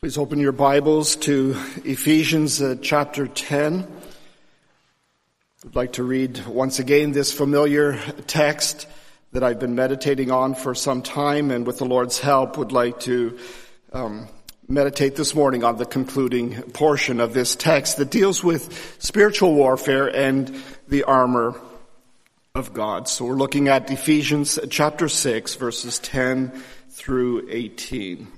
Please open your Bibles to Ephesians uh, chapter 10. I'd like to read once again this familiar text that I've been meditating on for some time and with the Lord's help would like to um, meditate this morning on the concluding portion of this text that deals with spiritual warfare and the armor of God. So we're looking at Ephesians chapter 6 verses 10 through 18.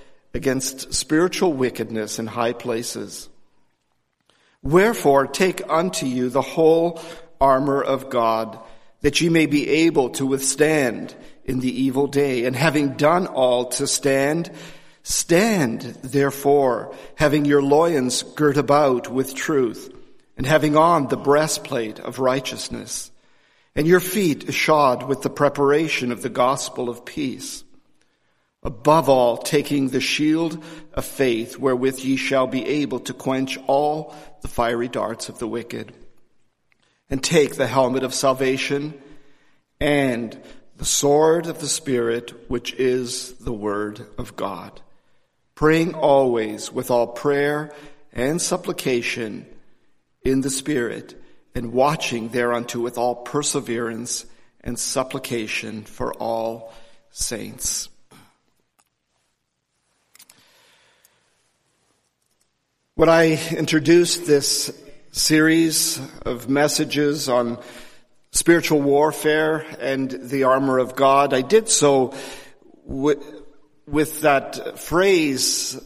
against spiritual wickedness in high places. Wherefore take unto you the whole armor of God, that ye may be able to withstand in the evil day, and having done all to stand, stand therefore, having your loins girt about with truth, and having on the breastplate of righteousness, and your feet shod with the preparation of the gospel of peace. Above all, taking the shield of faith wherewith ye shall be able to quench all the fiery darts of the wicked. And take the helmet of salvation and the sword of the Spirit, which is the word of God. Praying always with all prayer and supplication in the Spirit and watching thereunto with all perseverance and supplication for all saints. When I introduced this series of messages on spiritual warfare and the armor of God, I did so with, with that phrase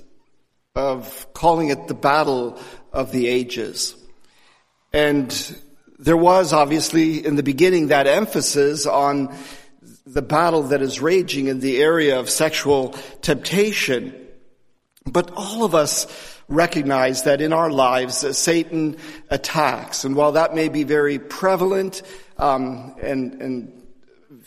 of calling it the battle of the ages. And there was obviously in the beginning that emphasis on the battle that is raging in the area of sexual temptation. But all of us recognize that in our lives uh, Satan attacks, and while that may be very prevalent um, and, and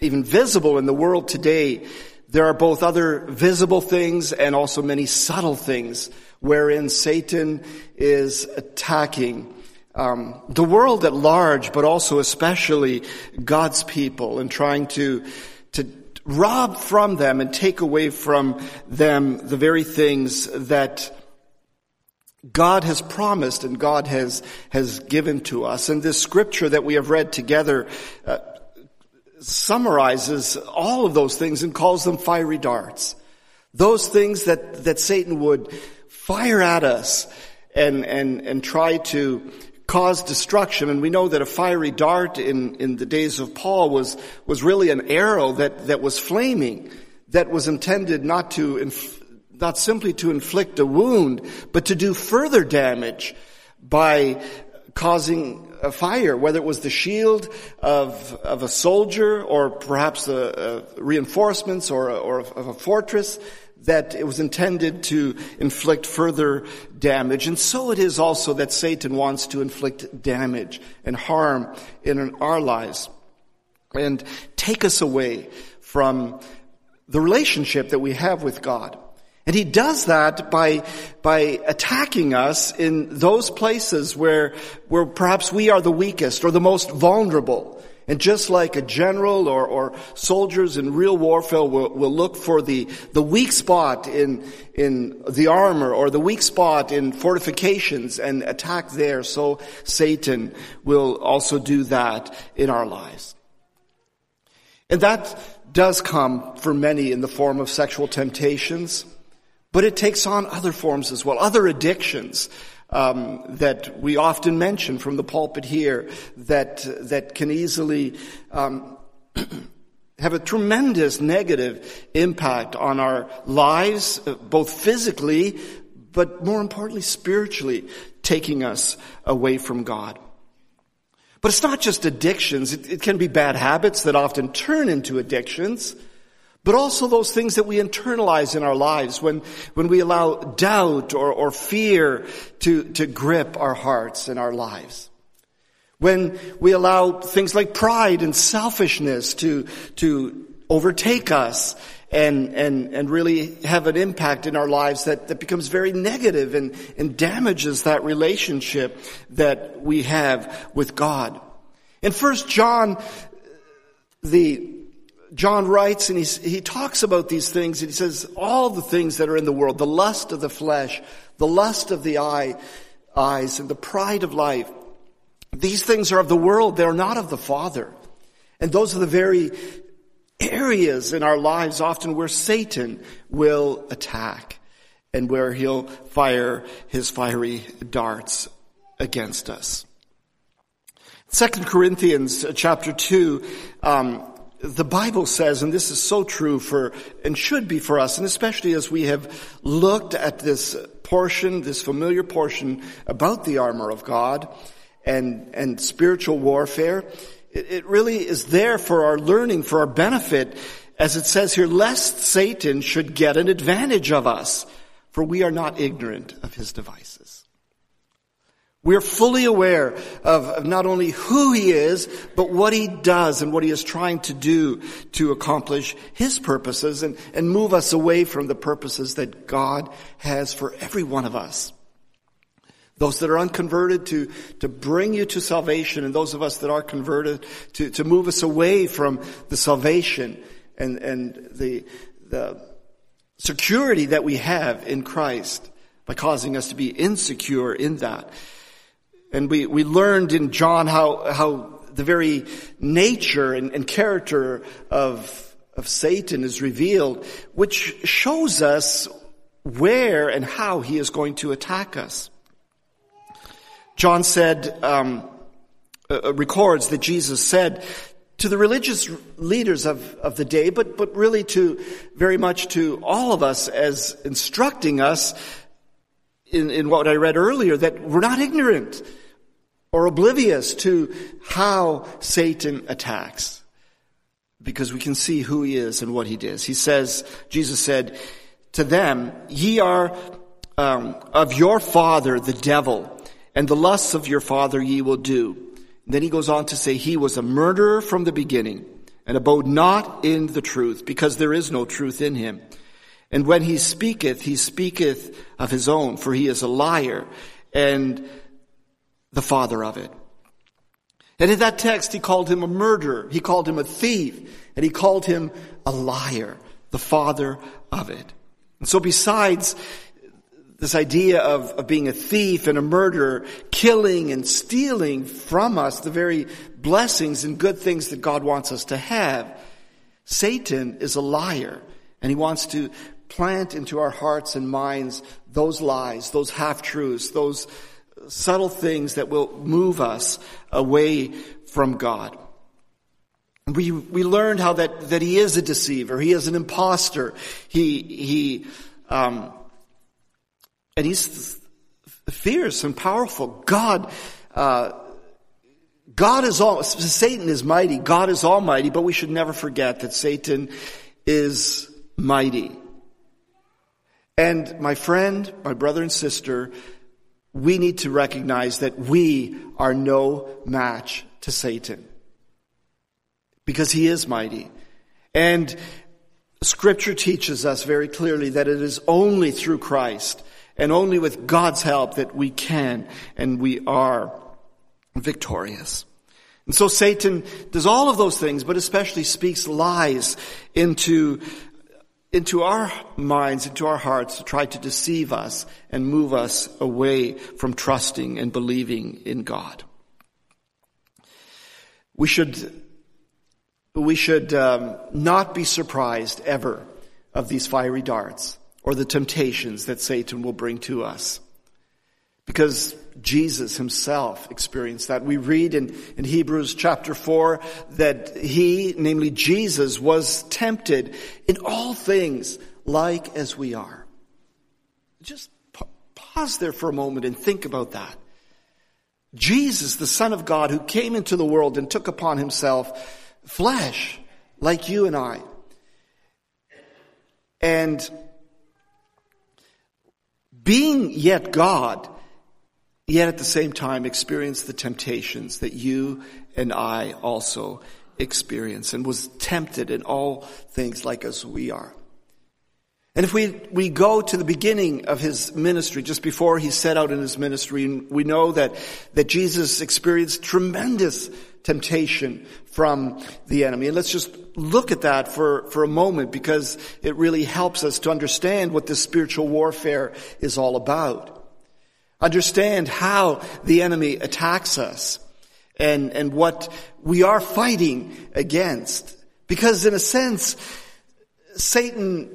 even visible in the world today, there are both other visible things and also many subtle things wherein Satan is attacking. Um, the world at large, but also especially God's people, and trying to to rob from them and take away from them the very things that God has promised and God has, has given to us. And this scripture that we have read together uh, summarizes all of those things and calls them fiery darts. Those things that, that Satan would fire at us and, and, and try to cause destruction. And we know that a fiery dart in, in the days of Paul was, was really an arrow that, that was flaming, that was intended not to not simply to inflict a wound, but to do further damage by causing a fire, whether it was the shield of, of a soldier or perhaps a, a uh, reinforcements or, a, or of a fortress, that it was intended to inflict further damage. And so it is also that Satan wants to inflict damage and harm in our lives and take us away from the relationship that we have with God. And he does that by, by attacking us in those places where, where perhaps we are the weakest or the most vulnerable. And just like a general or, or soldiers in real warfare will, will look for the, the weak spot in, in the armor or the weak spot in fortifications and attack there, so Satan will also do that in our lives. And that does come for many in the form of sexual temptations. But it takes on other forms as well, other addictions um, that we often mention from the pulpit here that that can easily um, have a tremendous negative impact on our lives, uh, both physically, but more importantly, spiritually, taking us away from God. But it's not just addictions. It, it can be bad habits that often turn into addictions. But also those things that we internalize in our lives when, when we allow doubt or, or fear to, to grip our hearts and our lives. When we allow things like pride and selfishness to, to overtake us and, and, and really have an impact in our lives that, that becomes very negative and, and damages that relationship that we have with God. In first John, the, John writes and he talks about these things and he says, all the things that are in the world, the lust of the flesh, the lust of the eye, eyes, and the pride of life, these things are of the world, they're not of the Father. And those are the very areas in our lives often where Satan will attack and where he'll fire his fiery darts against us. Second Corinthians chapter two, um, the Bible says, and this is so true for, and should be for us, and especially as we have looked at this portion, this familiar portion about the armor of God and, and spiritual warfare, it, it really is there for our learning, for our benefit, as it says here, lest Satan should get an advantage of us, for we are not ignorant of his devices. We're fully aware of, of, not only who he is, but what he does and what he is trying to do to accomplish his purposes and, and move us away from the purposes that God has for every one of us. Those that are unconverted to, to bring you to salvation and those of us that are converted to, to move us away from the salvation and, and the, the security that we have in Christ by causing us to be insecure in that. And we, we learned in John how, how the very nature and, and character of, of Satan is revealed, which shows us where and how he is going to attack us. John said, um, uh, uh, records that Jesus said to the religious leaders of, of the day, but, but really to very much to all of us as instructing us in, in what I read earlier, that we're not ignorant or oblivious to how Satan attacks. Because we can see who he is and what he does. He says, Jesus said to them, ye are um, of your father, the devil, and the lusts of your father ye will do. Then he goes on to say, he was a murderer from the beginning and abode not in the truth because there is no truth in him. And when he speaketh, he speaketh of his own, for he is a liar and the father of it. And in that text, he called him a murderer. He called him a thief and he called him a liar, the father of it. And so besides this idea of, of being a thief and a murderer, killing and stealing from us the very blessings and good things that God wants us to have. Satan is a liar and he wants to plant into our hearts and minds those lies, those half-truths, those subtle things that will move us away from God. We, we learned how that, that he is a deceiver. He is an impostor. He, he, um, and he's fierce and powerful. God, uh, God is all, Satan is mighty. God is almighty, but we should never forget that Satan is mighty. And my friend, my brother and sister, we need to recognize that we are no match to Satan. Because he is mighty. And scripture teaches us very clearly that it is only through Christ and only with God's help that we can and we are victorious. And so Satan does all of those things, but especially speaks lies into, into our minds, into our hearts to try to deceive us and move us away from trusting and believing in God. We should, we should um, not be surprised ever of these fiery darts or the temptations that Satan will bring to us. Because Jesus himself experienced that. We read in, in Hebrews chapter 4 that he, namely Jesus, was tempted in all things like as we are. Just pause there for a moment and think about that. Jesus, the Son of God, who came into the world and took upon himself flesh like you and I. And being yet God, yet at the same time experience the temptations that you and I also experience and was tempted in all things like as we are. And if we, we go to the beginning of his ministry, just before he set out in his ministry, we know that, that Jesus experienced tremendous temptation from the enemy. And let's just look at that for, for a moment because it really helps us to understand what this spiritual warfare is all about. Understand how the enemy attacks us and, and what we are fighting against. Because in a sense, Satan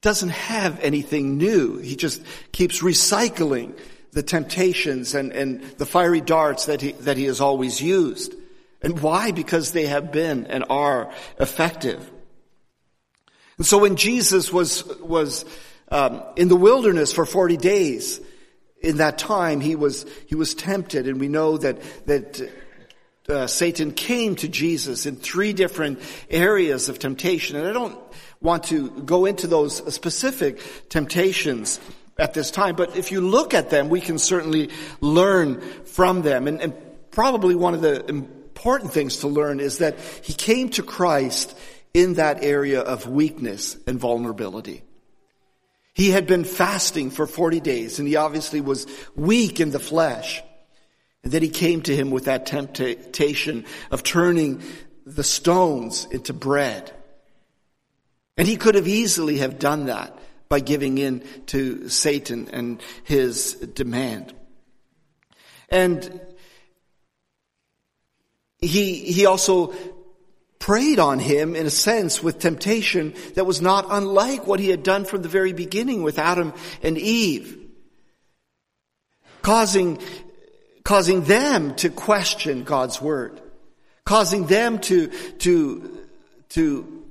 doesn't have anything new. He just keeps recycling the temptations and, and the fiery darts that he, that he has always used. And why? Because they have been and are effective. And so when Jesus was, was um, in the wilderness for 40 days, in that time he was, he was tempted and we know that, that uh, Satan came to Jesus in three different areas of temptation. And I don't want to go into those specific temptations at this time, but if you look at them, we can certainly learn from them. And, and probably one of the important things to learn is that he came to Christ in that area of weakness and vulnerability. He had been fasting for 40 days and he obviously was weak in the flesh. And then he came to him with that temptation of turning the stones into bread. And he could have easily have done that by giving in to Satan and his demand. And he, he also preyed on him in a sense with temptation that was not unlike what he had done from the very beginning with Adam and Eve. Causing, causing them to question God's word. Causing them to, to, to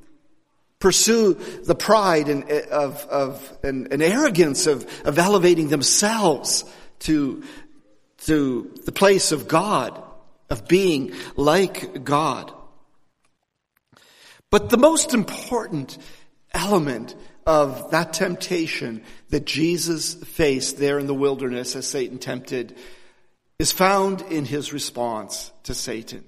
pursue the pride and of, of and, and arrogance of, of elevating themselves to, to the place of God, of being like God. But the most important element of that temptation that Jesus faced there in the wilderness as Satan tempted is found in his response to Satan.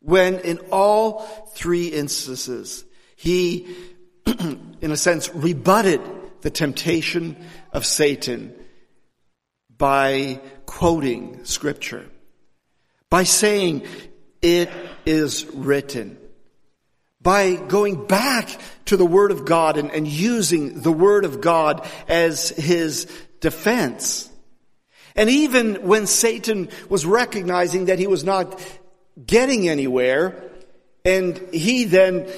When in all three instances, he, in a sense, rebutted the temptation of Satan by quoting scripture, by saying, it is written, by going back to the Word of God and, and using the Word of God as his defense. And even when Satan was recognizing that he was not getting anywhere, and he then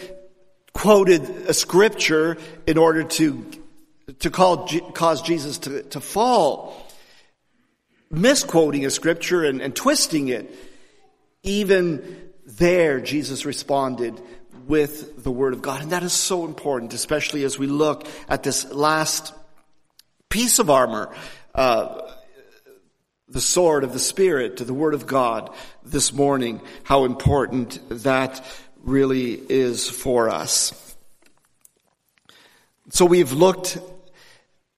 quoted a scripture in order to, to call, cause Jesus to, to fall, misquoting a scripture and, and twisting it. Even there, Jesus responded with the Word of God. And that is so important, especially as we look at this last piece of armor, uh, the sword of the Spirit, to the Word of God this morning, how important that really is for us. So we've looked,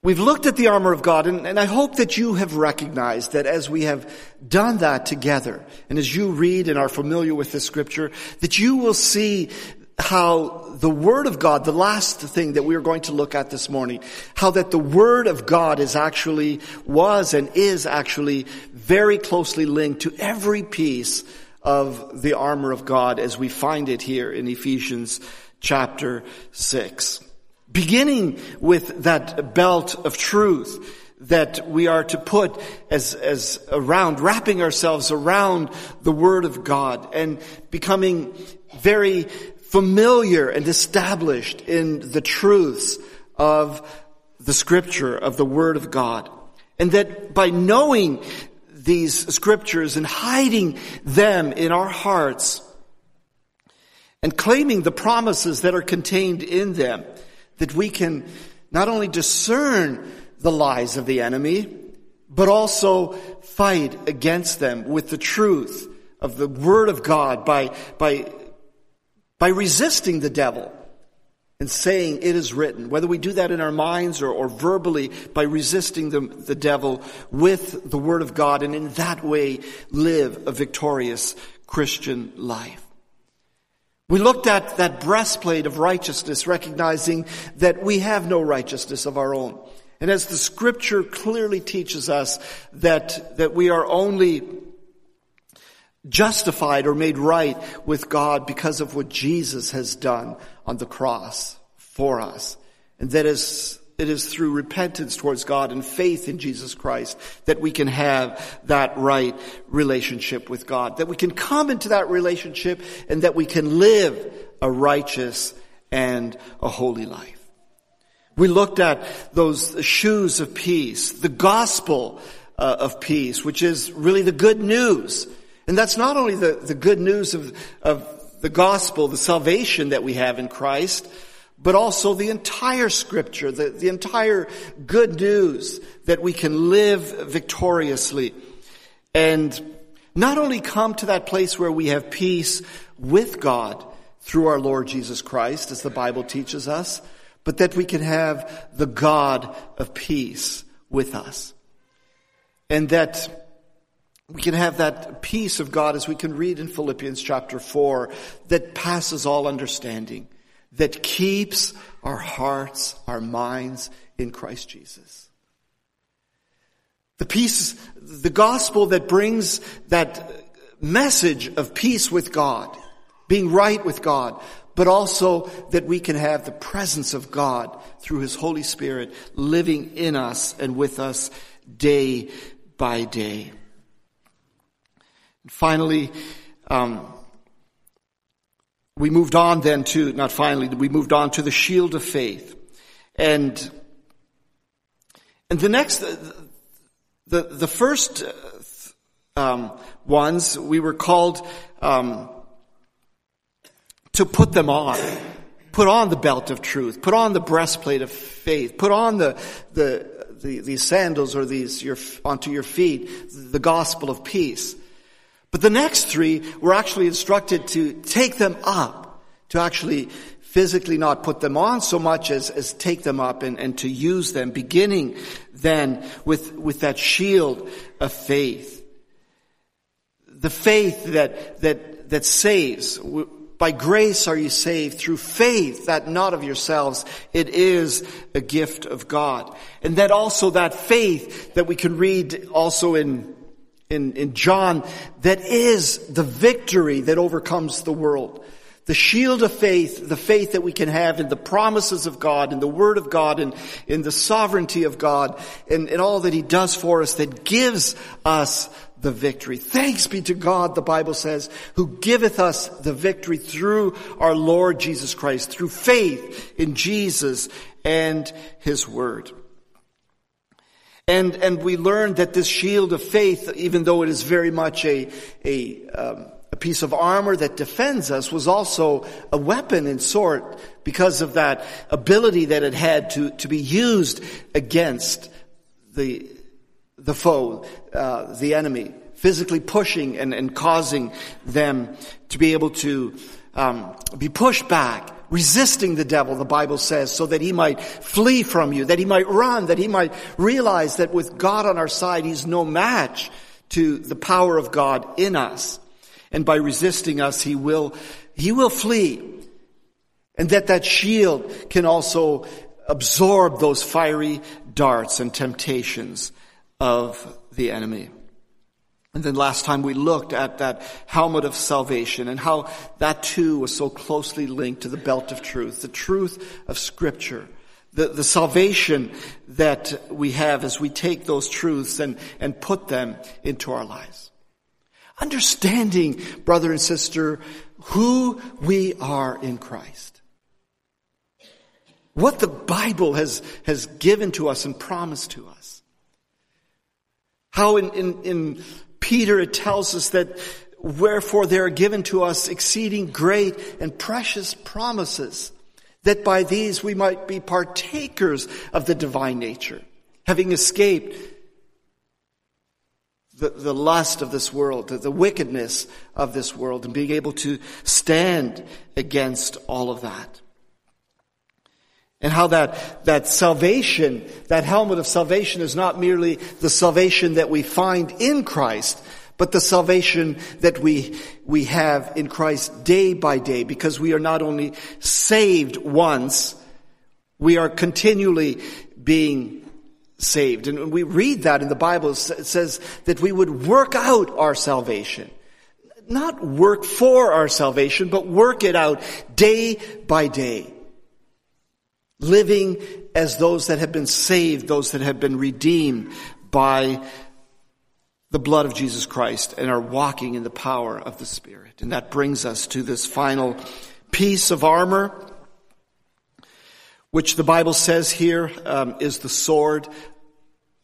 we've looked at the armor of God and, and, I hope that you have recognized that as we have done that together and as you read and are familiar with this scripture, that you will see how the Word of God, the last thing that we are going to look at this morning, how that the Word of God is actually, was and is actually very closely linked to every piece of the armor of God as we find it here in Ephesians chapter 6. Beginning with that belt of truth that we are to put as, as around, wrapping ourselves around the Word of God and becoming very familiar and established in the truths of the Scripture, of the Word of God. And that by knowing these scriptures and hiding them in our hearts and claiming the promises that are contained in them, that we can not only discern the lies of the enemy, but also fight against them with the truth of the Word of God by, by, by resisting the devil and saying it is written, whether we do that in our minds or, or verbally by resisting the, the devil with the word of God and in that way live a victorious Christian life. We looked at that breastplate of righteousness, recognizing that we have no righteousness of our own. And as the scripture clearly teaches us that, that we are only justified or made right with God because of what Jesus has done on the cross for us. And that is, it is through repentance towards God and faith in Jesus Christ that we can have that right relationship with God. That we can come into that relationship and that we can live a righteous and a holy life. We looked at those shoes of peace, the gospel uh, of peace, which is really the good news and that's not only the, the good news of, of the gospel, the salvation that we have in Christ, but also the entire scripture, the, the entire good news that we can live victoriously and not only come to that place where we have peace with God through our Lord Jesus Christ, as the Bible teaches us, but that we can have the God of peace with us. And that we can have that peace of God as we can read in Philippians chapter 4 that passes all understanding, that keeps our hearts, our minds in Christ Jesus. The peace, the gospel that brings that message of peace with God, being right with God, but also that we can have the presence of God through His Holy Spirit living in us and with us day by day. And finally, um, we moved on then to, not finally, we moved on to the shield of faith. And, and the next, the, the first um, ones, we were called um, to put them on. Put on the belt of truth. Put on the breastplate of faith. Put on the, the, the these sandals or these your, onto your feet, the gospel of peace. But the next three were actually instructed to take them up, to actually physically not put them on so much as, as take them up and, and to use them, beginning then with, with that shield of faith. The faith that, that, that saves. By grace are you saved through faith that not of yourselves. It is a gift of God. And that also that faith that we can read also in in, in John that is the victory that overcomes the world. The shield of faith, the faith that we can have in the promises of God, in the Word of God, and in the sovereignty of God, and, and all that He does for us that gives us the victory. Thanks be to God, the Bible says, who giveth us the victory through our Lord Jesus Christ, through faith in Jesus and His Word. And, and we learned that this shield of faith, even though it is very much a, a, um, a piece of armor that defends us, was also a weapon in sort because of that ability that it had to, to be used against the, the foe, uh, the enemy, physically pushing and, and causing them to be able to um, be pushed back resisting the devil, the Bible says, so that he might flee from you, that he might run, that he might realize that with God on our side, he's no match to the power of God in us. And by resisting us, he will, he will flee. And that that shield can also absorb those fiery darts and temptations of the enemy. And then last time we looked at that helmet of salvation and how that too was so closely linked to the belt of truth, the truth of scripture, the, the salvation that we have as we take those truths and, and put them into our lives. Understanding, brother and sister, who we are in Christ. What the Bible has, has given to us and promised to us. How in, in, in Peter, it tells us that wherefore there are given to us exceeding great and precious promises, that by these we might be partakers of the divine nature, having escaped the, the lust of this world, the, the wickedness of this world, and being able to stand against all of that. And how that, that salvation, that helmet of salvation is not merely the salvation that we find in Christ, but the salvation that we, we have in Christ day by day, because we are not only saved once, we are continually being saved. And we read that in the Bible, it says that we would work out our salvation. Not work for our salvation, but work it out day by day. Living as those that have been saved, those that have been redeemed by the blood of Jesus Christ and are walking in the power of the Spirit. And that brings us to this final piece of armor, which the Bible says here um, is the sword,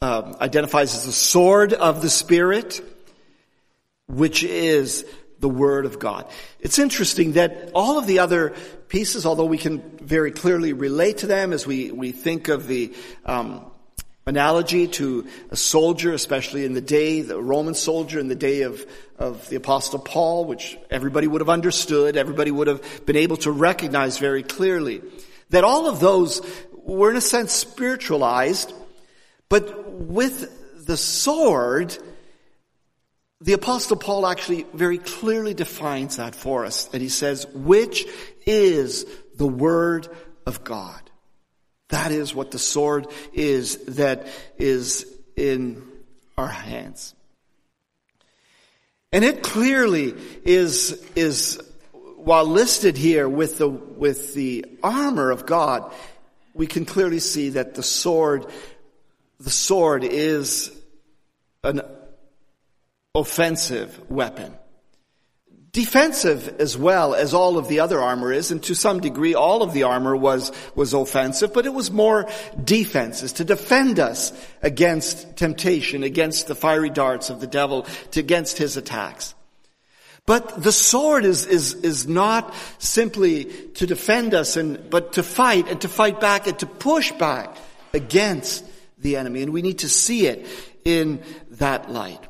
um, identifies as the sword of the Spirit, which is the Word of God. It's interesting that all of the other pieces, although we can very clearly relate to them as we, we think of the um, analogy to a soldier, especially in the day, the Roman soldier in the day of, of the apostle Paul, which everybody would have understood, everybody would have been able to recognize very clearly. That all of those were in a sense spiritualized, but with the sword, the apostle Paul actually very clearly defines that for us. And he says, which is the word of God. That is what the sword is that is in our hands. And it clearly is, is, while listed here with the, with the armor of God, we can clearly see that the sword, the sword is an offensive weapon defensive as well as all of the other armor is, and to some degree all of the armor was, was offensive, but it was more defenses to defend us against temptation, against the fiery darts of the devil, to against his attacks. But the sword is, is, is not simply to defend us and, but to fight and to fight back and to push back against the enemy. And we need to see it in that light.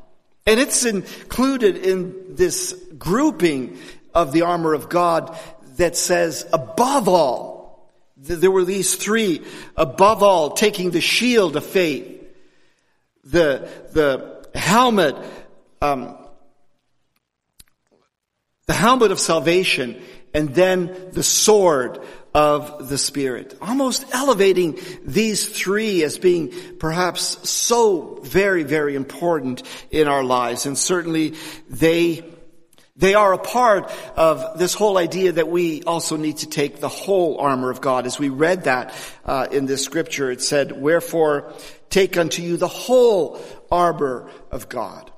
And it's included in this grouping of the armor of God that says, above all, there were these three, above all, taking the shield of faith, the, the helmet, um, the helmet of salvation, and then the sword of the Spirit. Almost elevating these three as being perhaps so very, very important in our lives. And certainly they, they are a part of this whole idea that we also need to take the whole armor of God. As we read that uh, in this scripture, it said, wherefore take unto you the whole armor of God.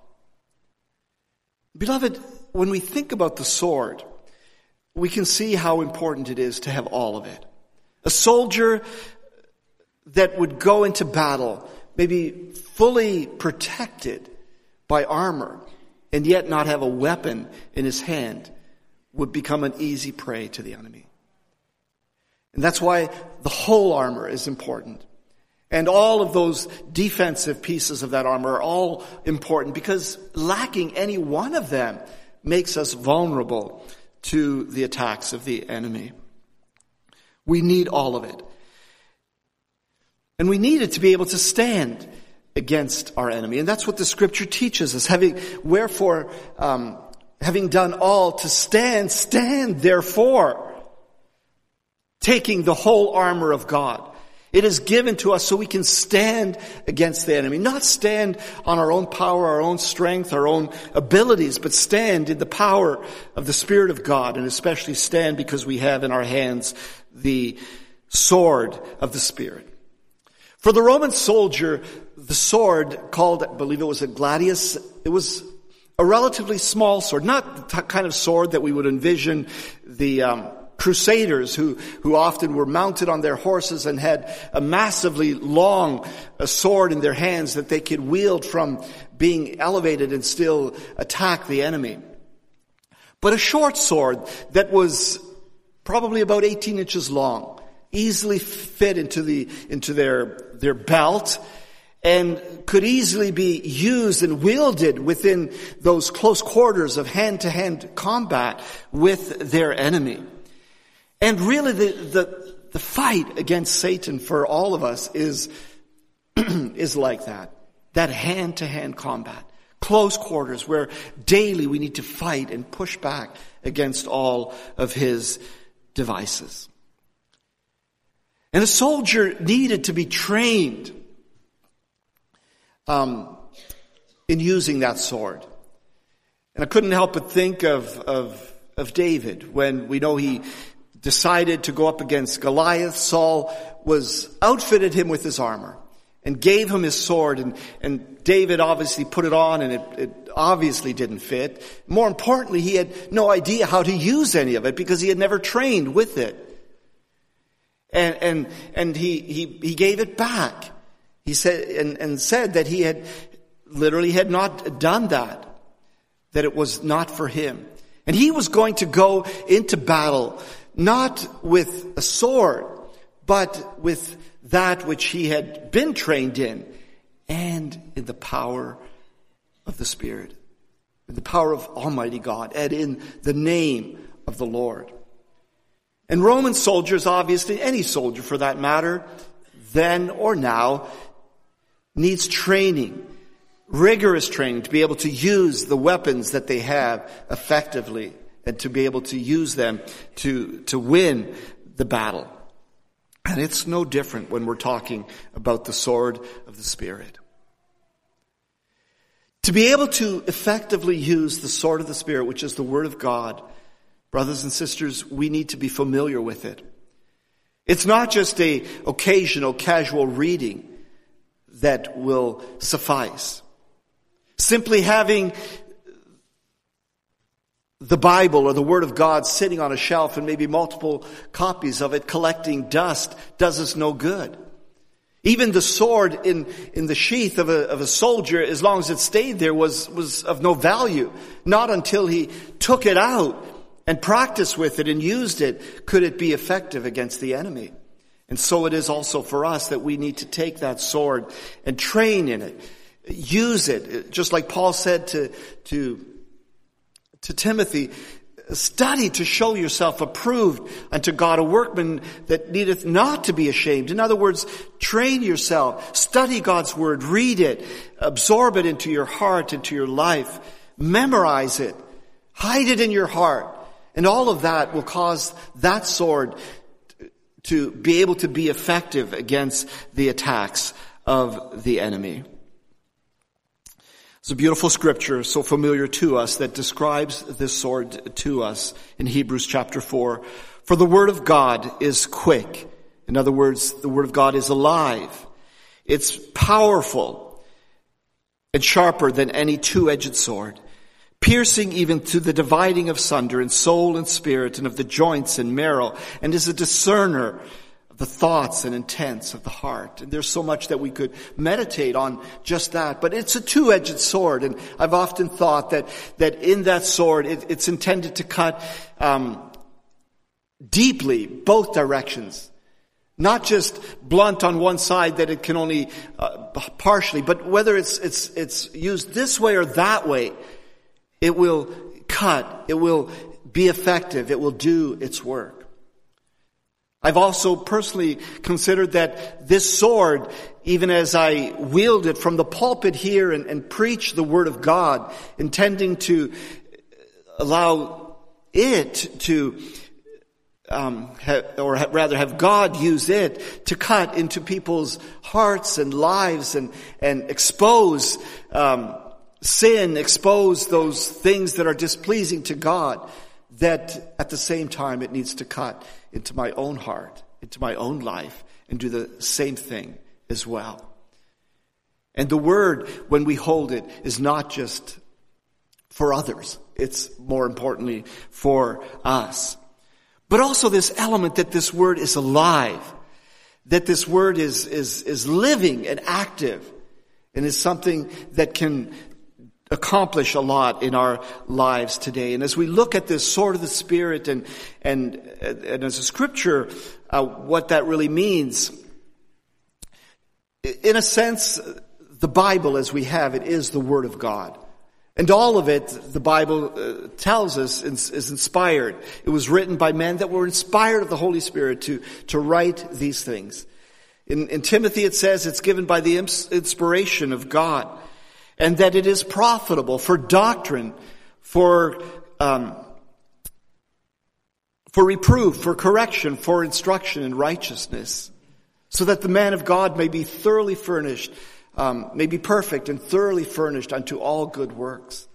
Beloved, when we think about the sword, we can see how important it is to have all of it. A soldier that would go into battle, maybe fully protected by armor, and yet not have a weapon in his hand, would become an easy prey to the enemy. And that's why the whole armor is important. And all of those defensive pieces of that armor are all important because lacking any one of them makes us vulnerable to the attacks of the enemy. We need all of it. And we need it to be able to stand against our enemy. And that's what the scripture teaches us. Having, wherefore, um, having done all to stand, stand therefore, taking the whole armor of God. It is given to us so we can stand against the enemy. Not stand on our own power, our own strength, our own abilities, but stand in the power of the Spirit of God and especially stand because we have in our hands the sword of the Spirit. For the Roman soldier, the sword called, I believe it was a gladius, it was a relatively small sword, not the kind of sword that we would envision the, um, crusaders who, who often were mounted on their horses and had a massively long a sword in their hands that they could wield from being elevated and still attack the enemy. But a short sword that was probably about 18 inches long, easily fit into the, into their, their belt, and could easily be used and wielded within those close quarters of hand to hand combat with their enemy. And really the, the, the fight against Satan for all of us is, is like that. That hand to hand combat. Close quarters where daily we need to fight and push back against all of his devices. And a soldier needed to be trained um, in using that sword. And I couldn't help but think of, of, of David when we know he decided to go up against Goliath. Saul was outfitted him with his armor and gave him his sword and, and David obviously put it on and it, it obviously didn't fit. More importantly, he had no idea how to use any of it because he had never trained with it. And, and, and he, he, he gave it back. He said, and, and said that he had literally had not done that. That it was not for him. And he was going to go into battle not with a sword, but with that which he had been trained in and in the power of the Spirit, in the power of Almighty God, and in the name of the Lord. And Roman soldiers, obviously, any soldier for that matter, then or now, needs training, rigorous training to be able to use the weapons that they have effectively and to be able to use them to, to win the battle. And it's no different when we're talking about the sword of the Spirit. To be able to effectively use the sword of the Spirit, which is the Word of God, brothers and sisters, we need to be familiar with it. It's not just a occasional casual reading that will suffice. Simply having the Bible or the Word of God sitting on a shelf and maybe multiple copies of it collecting dust does us no good. Even the sword in, in the sheath of a, of a soldier, as long as it stayed there, was, was of no value. Not until he took it out and practiced with it and used it could it be effective against the enemy. And so it is also for us that we need to take that sword and train in it. Use it. Just like Paul said to, to to Timothy, study to show yourself approved unto God, a workman that needeth not to be ashamed. In other words, train yourself, study God's word, read it, absorb it into your heart, into your life, memorize it, hide it in your heart, and all of that will cause that sword to be able to be effective against the attacks of the enemy. It's a beautiful scripture, so familiar to us, that describes this sword to us in Hebrews chapter 4. For the word of God is quick. In other words, the word of God is alive. It's powerful and sharper than any two-edged sword, piercing even to the dividing of sunder in soul and spirit and of the joints and marrow, and is a discerner the thoughts and intents of the heart. And there's so much that we could meditate on just that. But it's a two-edged sword, and I've often thought that that in that sword, it, it's intended to cut um, deeply both directions. Not just blunt on one side that it can only uh, partially, but whether it's it's it's used this way or that way, it will cut. It will be effective. It will do its work. I've also personally considered that this sword, even as I wield it from the pulpit here and, and preach the word of God, intending to allow it to, um, or rather have God use it to cut into people's hearts and lives and, and expose, um, sin, expose those things that are displeasing to God, that at the same time it needs to cut into my own heart, into my own life, and do the same thing as well. And the word, when we hold it, is not just for others. It's more importantly for us. But also this element that this word is alive, that this word is, is, is living and active, and is something that can accomplish a lot in our lives today. And as we look at this sword of the Spirit and, and, and as a scripture, uh, what that really means, in a sense, the Bible as we have it is the Word of God. And all of it, the Bible uh, tells us, is, is, inspired. It was written by men that were inspired of the Holy Spirit to, to write these things. In, in Timothy it says it's given by the inspiration of God and that it is profitable for doctrine, for, um, for reproof, for correction, for instruction in righteousness, so that the man of God may be thoroughly furnished, um, may be perfect and thoroughly furnished unto all good works.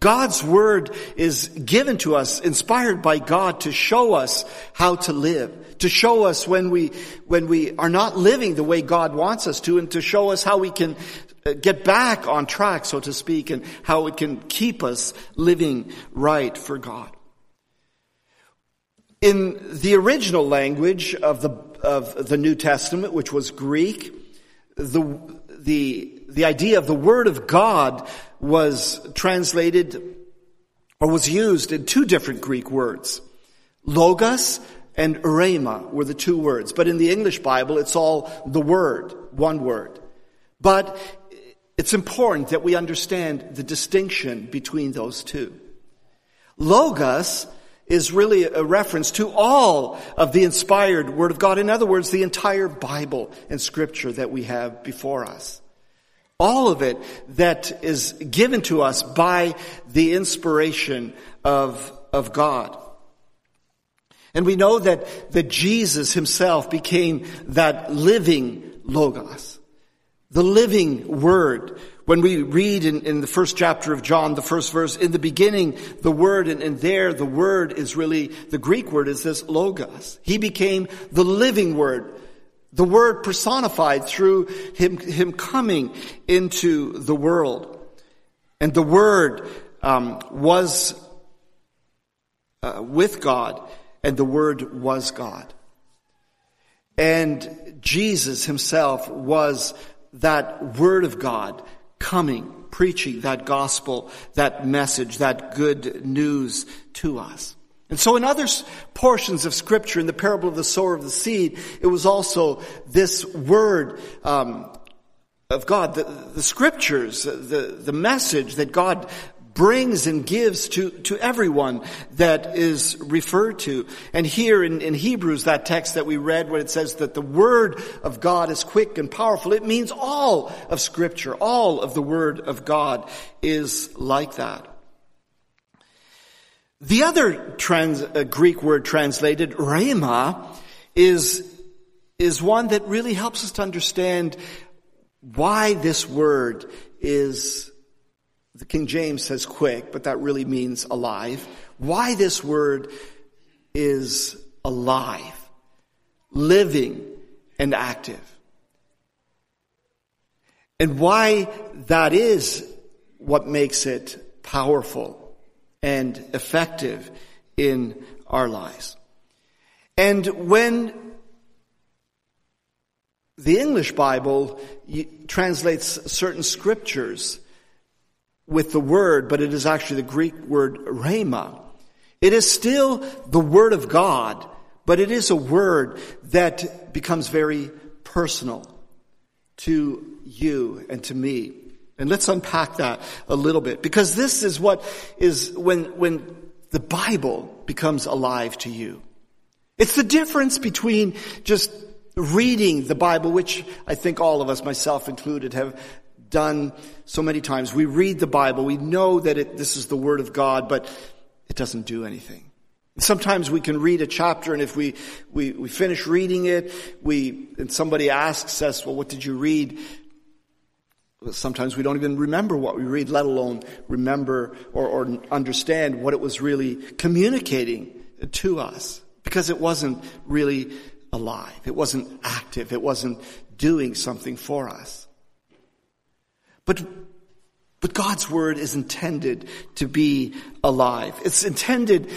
God's word is given to us, inspired by God to show us how to live, to show us when we, when we are not living the way God wants us to, and to show us how we can uh, get back on track, so to speak, and how it can keep us living right for God. In the original language of the, of the New Testament, which was Greek, the, the, the idea of the Word of God was translated or was used in two different Greek words. Logos and rhema were the two words. But in the English Bible, it's all the word, one word. But it's important that we understand the distinction between those two. Logos is really a reference to all of the inspired Word of God. In other words, the entire Bible and Scripture that we have before us. All of it that is given to us by the inspiration of, of God. And we know that, that Jesus himself became that living Logos, the living Word, when we read in, in, the first chapter of John, the first verse, in the beginning, the word, and, and there the word is really, the Greek word is this logos. He became the living word. The word personified through him, him coming into the world. And the word um, was uh, with God, and the word was God. And Jesus himself was that word of God coming, preaching that gospel, that message, that good news to us. And so in other portions of scripture, in the parable of the sower of the seed, it was also this word, um, of God, the, the scriptures, the, the message that God brings and gives to, to everyone that is referred to. And here in, in Hebrews, that text that we read where it says that the word of God is quick and powerful, it means all of scripture, all of the word of God is like that. The other trans, uh, Greek word translated, rhema, is, is one that really helps us to understand why this word is the King James says quick, but that really means alive. Why this word is alive, living, and active. And why that is what makes it powerful and effective in our lives. And when the English Bible translates certain scriptures with the word, but it is actually the Greek word rhema. It is still the word of God, but it is a word that becomes very personal to you and to me. And let's unpack that a little bit because this is what is when, when the Bible becomes alive to you. It's the difference between just reading the Bible, which I think all of us, myself included, have done so many times. We read the Bible, we know that it, this is the Word of God, but it doesn't do anything. Sometimes we can read a chapter and if we, we, we finish reading it, we, and somebody asks us, well, what did you read? Sometimes we don't even remember what we read, let alone remember or, or understand what it was really communicating to us. Because it wasn't really alive. It wasn't active. It wasn't doing something for us. But, but God's word is intended to be alive. It's intended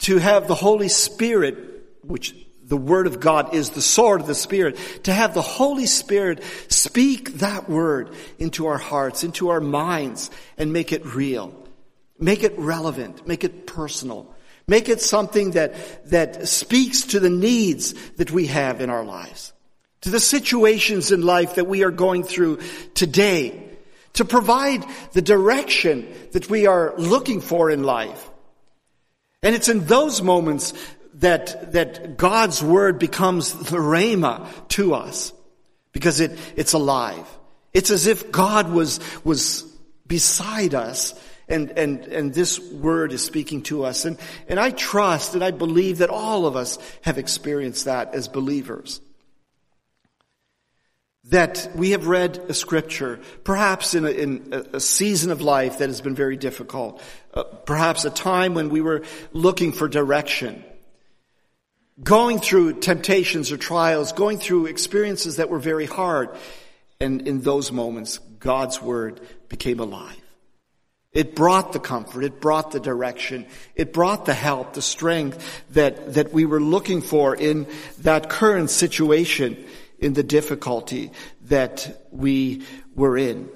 to have the Holy Spirit, which the Word of God is the sword of the Spirit, to have the Holy Spirit speak that Word into our hearts, into our minds, and make it real. Make it relevant. Make it personal. Make it something that, that speaks to the needs that we have in our lives. To the situations in life that we are going through today to provide the direction that we are looking for in life. And it's in those moments that, that God's word becomes the rhema to us because it, it's alive. It's as if God was, was beside us and, and, and this word is speaking to us. And, and I trust and I believe that all of us have experienced that as believers. That we have read a scripture, perhaps in a, in a season of life that has been very difficult, uh, perhaps a time when we were looking for direction, going through temptations or trials, going through experiences that were very hard. And in those moments, God's word became alive. It brought the comfort. It brought the direction. It brought the help, the strength that, that we were looking for in that current situation, in the difficulty that we were in.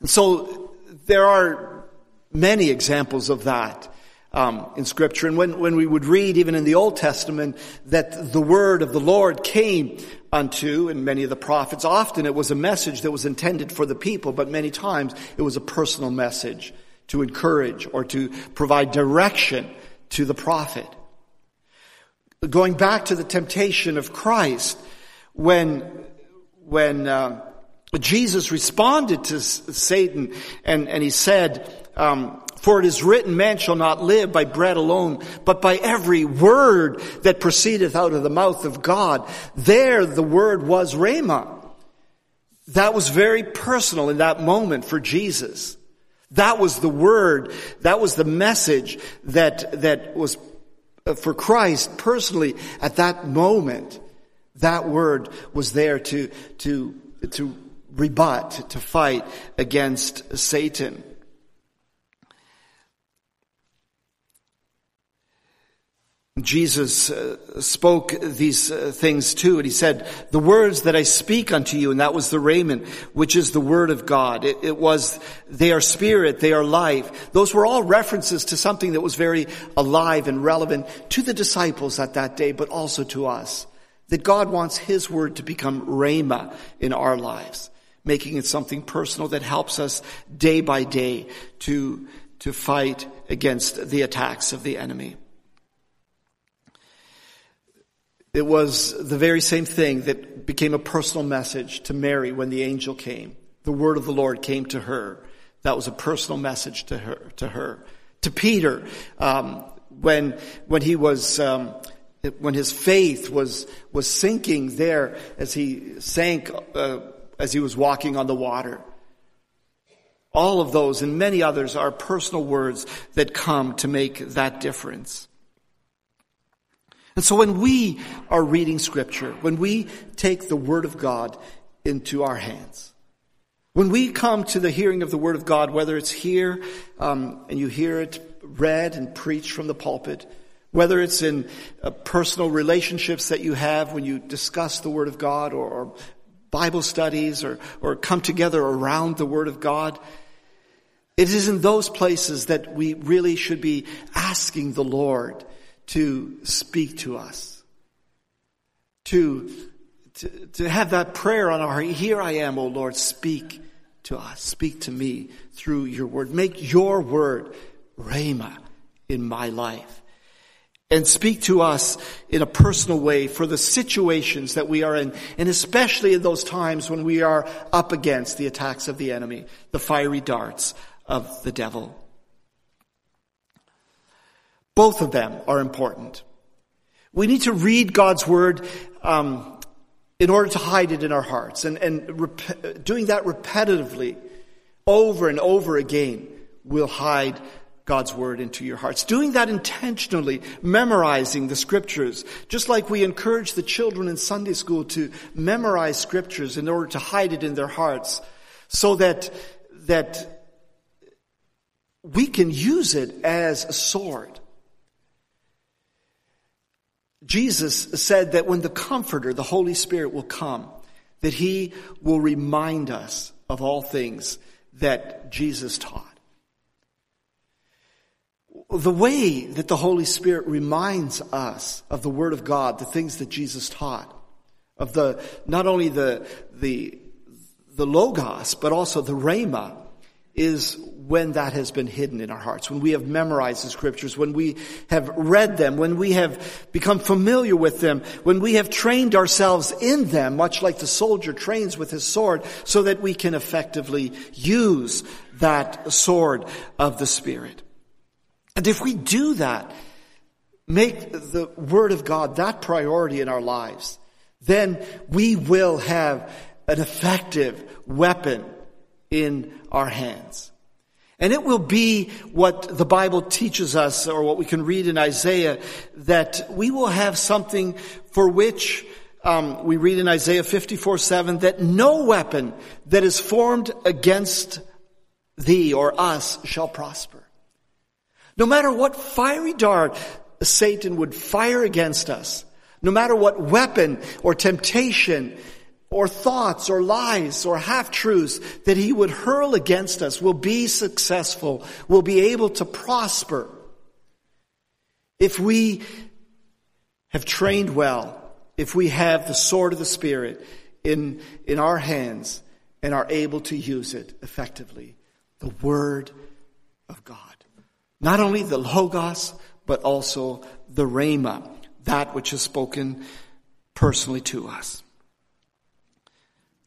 And so there are many examples of that um, in Scripture. And when, when we would read, even in the Old Testament, that the word of the Lord came unto, and many of the prophets, often it was a message that was intended for the people, but many times it was a personal message to encourage or to provide direction to the prophet. Going back to the temptation of Christ, when, when, uh, Jesus responded to Satan and, and he said, um, for it is written, man shall not live by bread alone, but by every word that proceedeth out of the mouth of God. There the word was Rhema. That was very personal in that moment for Jesus. That was the word, that was the message that, that was Uh, for Christ personally at that moment. That word was there to, to, to rebut, to fight against Satan. Jesus uh, spoke these uh, things too, and he said, the words that I speak unto you, and that was the rhema, which is the word of God. It, it, was, they are spirit, they are life. Those were all references to something that was very alive and relevant to the disciples at that day, but also to us. That God wants his word to become rhema in our lives, making it something personal that helps us day by day to, to fight against the attacks of the enemy. It was the very same thing that became a personal message to Mary when the angel came. The word of the Lord came to her. That was a personal message to her. To her, to Peter, um, when when he was um, when his faith was was sinking there as he sank uh, as he was walking on the water. All of those and many others are personal words that come to make that difference. And so when we are reading scripture, when we take the word of God into our hands, when we come to the hearing of the word of God, whether it's here um, and you hear it read and preached from the pulpit, whether it's in uh, personal relationships that you have when you discuss the word of God or, or Bible studies or, or come together around the word of God, it is in those places that we really should be asking the Lord to speak to us. To, to, to have that prayer on our heart. Here I am, O Lord, speak to us. Speak to me through your word. Make your word rhema in my life. And speak to us in a personal way for the situations that we are in, and especially in those times when we are up against the attacks of the enemy, the fiery darts of the devil. Both of them are important. We need to read God's word um, in order to hide it in our hearts, and, and rep- doing that repetitively, over and over again, will hide God's word into your hearts. Doing that intentionally, memorizing the scriptures, just like we encourage the children in Sunday school to memorize scriptures in order to hide it in their hearts, so that that we can use it as a sword. Jesus said that when the Comforter, the Holy Spirit will come, that He will remind us of all things that Jesus taught. The way that the Holy Spirit reminds us of the Word of God, the things that Jesus taught, of the, not only the, the, the Logos, but also the Rhema is when that has been hidden in our hearts, when we have memorized the scriptures, when we have read them, when we have become familiar with them, when we have trained ourselves in them, much like the soldier trains with his sword, so that we can effectively use that sword of the Spirit. And if we do that, make the Word of God that priority in our lives, then we will have an effective weapon in our hands. And it will be what the Bible teaches us, or what we can read in Isaiah, that we will have something for which um, we read in Isaiah 54 7 that no weapon that is formed against thee or us shall prosper. No matter what fiery dart Satan would fire against us, no matter what weapon or temptation or thoughts or lies or half truths that he would hurl against us will be successful, will be able to prosper. If we have trained well, if we have the sword of the Spirit in, in our hands and are able to use it effectively, the Word of God. Not only the Logos, but also the Rhema, that which is spoken personally to us.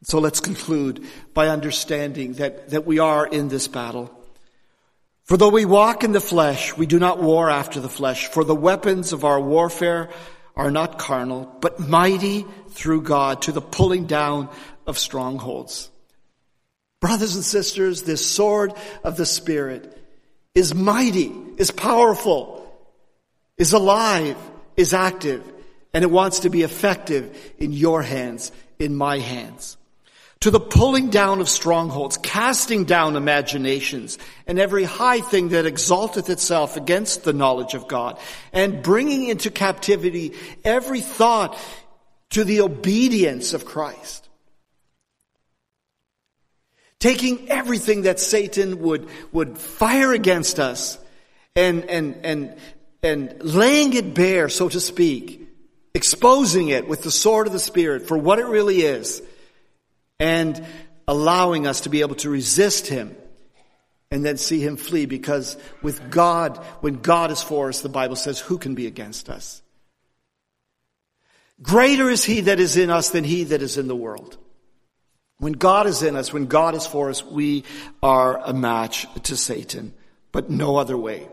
So let's conclude by understanding that, that we are in this battle. For though we walk in the flesh, we do not war after the flesh. For the weapons of our warfare are not carnal, but mighty through God to the pulling down of strongholds. Brothers and sisters, this sword of the Spirit is mighty, is powerful, is alive, is active, and it wants to be effective in your hands, in my hands to the pulling down of strongholds, casting down imaginations, and every high thing that exalteth itself against the knowledge of God, and bringing into captivity every thought to the obedience of Christ. Taking everything that Satan would, would fire against us and, and, and, and laying it bare, so to speak, exposing it with the sword of the Spirit for what it really is, and allowing us to be able to resist him and then see him flee because with God, when God is for us, the Bible says, who can be against us? Greater is he that is in us than he that is in the world. When God is in us, when God is for us, we are a match to Satan, but no other way.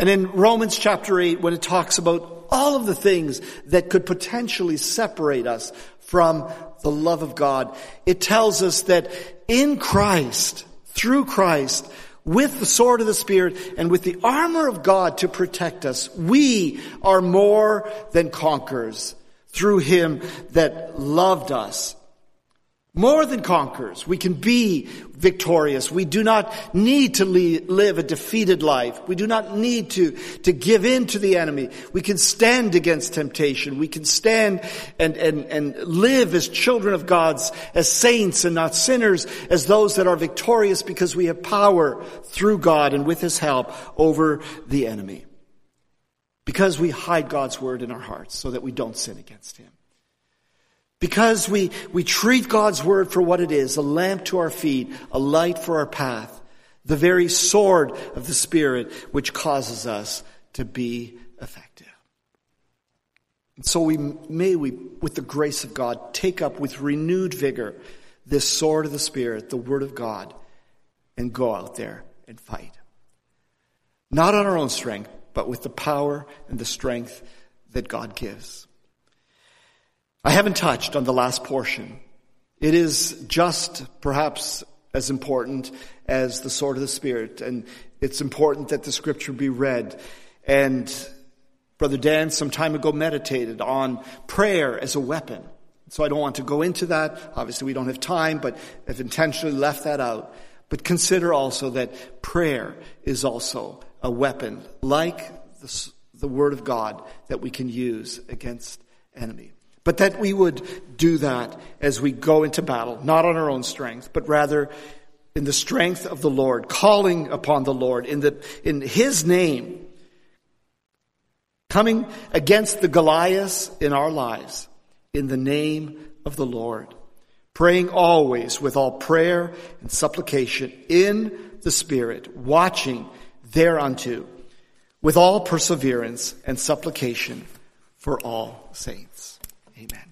And in Romans chapter 8, when it talks about all of the things that could potentially separate us from the love of God. It tells us that in Christ, through Christ, with the sword of the Spirit and with the armor of God to protect us, we are more than conquerors through Him that loved us more than conquerors. We can be victorious. We do not need to live a defeated life. We do not need to, to give in to the enemy. We can stand against temptation. We can stand and, and, and live as children of God's, as saints and not sinners, as those that are victorious because we have power through God and with His help over the enemy. Because we hide God's word in our hearts so that we don't sin against Him. Because we, we treat God's word for what it is, a lamp to our feet, a light for our path, the very sword of the Spirit which causes us to be effective. And so we may we, with the grace of God, take up with renewed vigor this sword of the Spirit, the word of God, and go out there and fight. Not on our own strength, but with the power and the strength that God gives. I haven't touched on the last portion. It is just perhaps as important as the sword of the Spirit, and it's important that the scripture be read. And Brother Dan some time ago meditated on prayer as a weapon. So I don't want to go into that. Obviously we don't have time, but I've intentionally left that out. But consider also that prayer is also a weapon, like the, the Word of God, that we can use against enemy. But that we would do that as we go into battle, not on our own strength, but rather in the strength of the Lord, calling upon the Lord in the, in His name, coming against the Goliaths in our lives in the name of the Lord, praying always with all prayer and supplication in the Spirit, watching thereunto with all perseverance and supplication for all saints. Amen.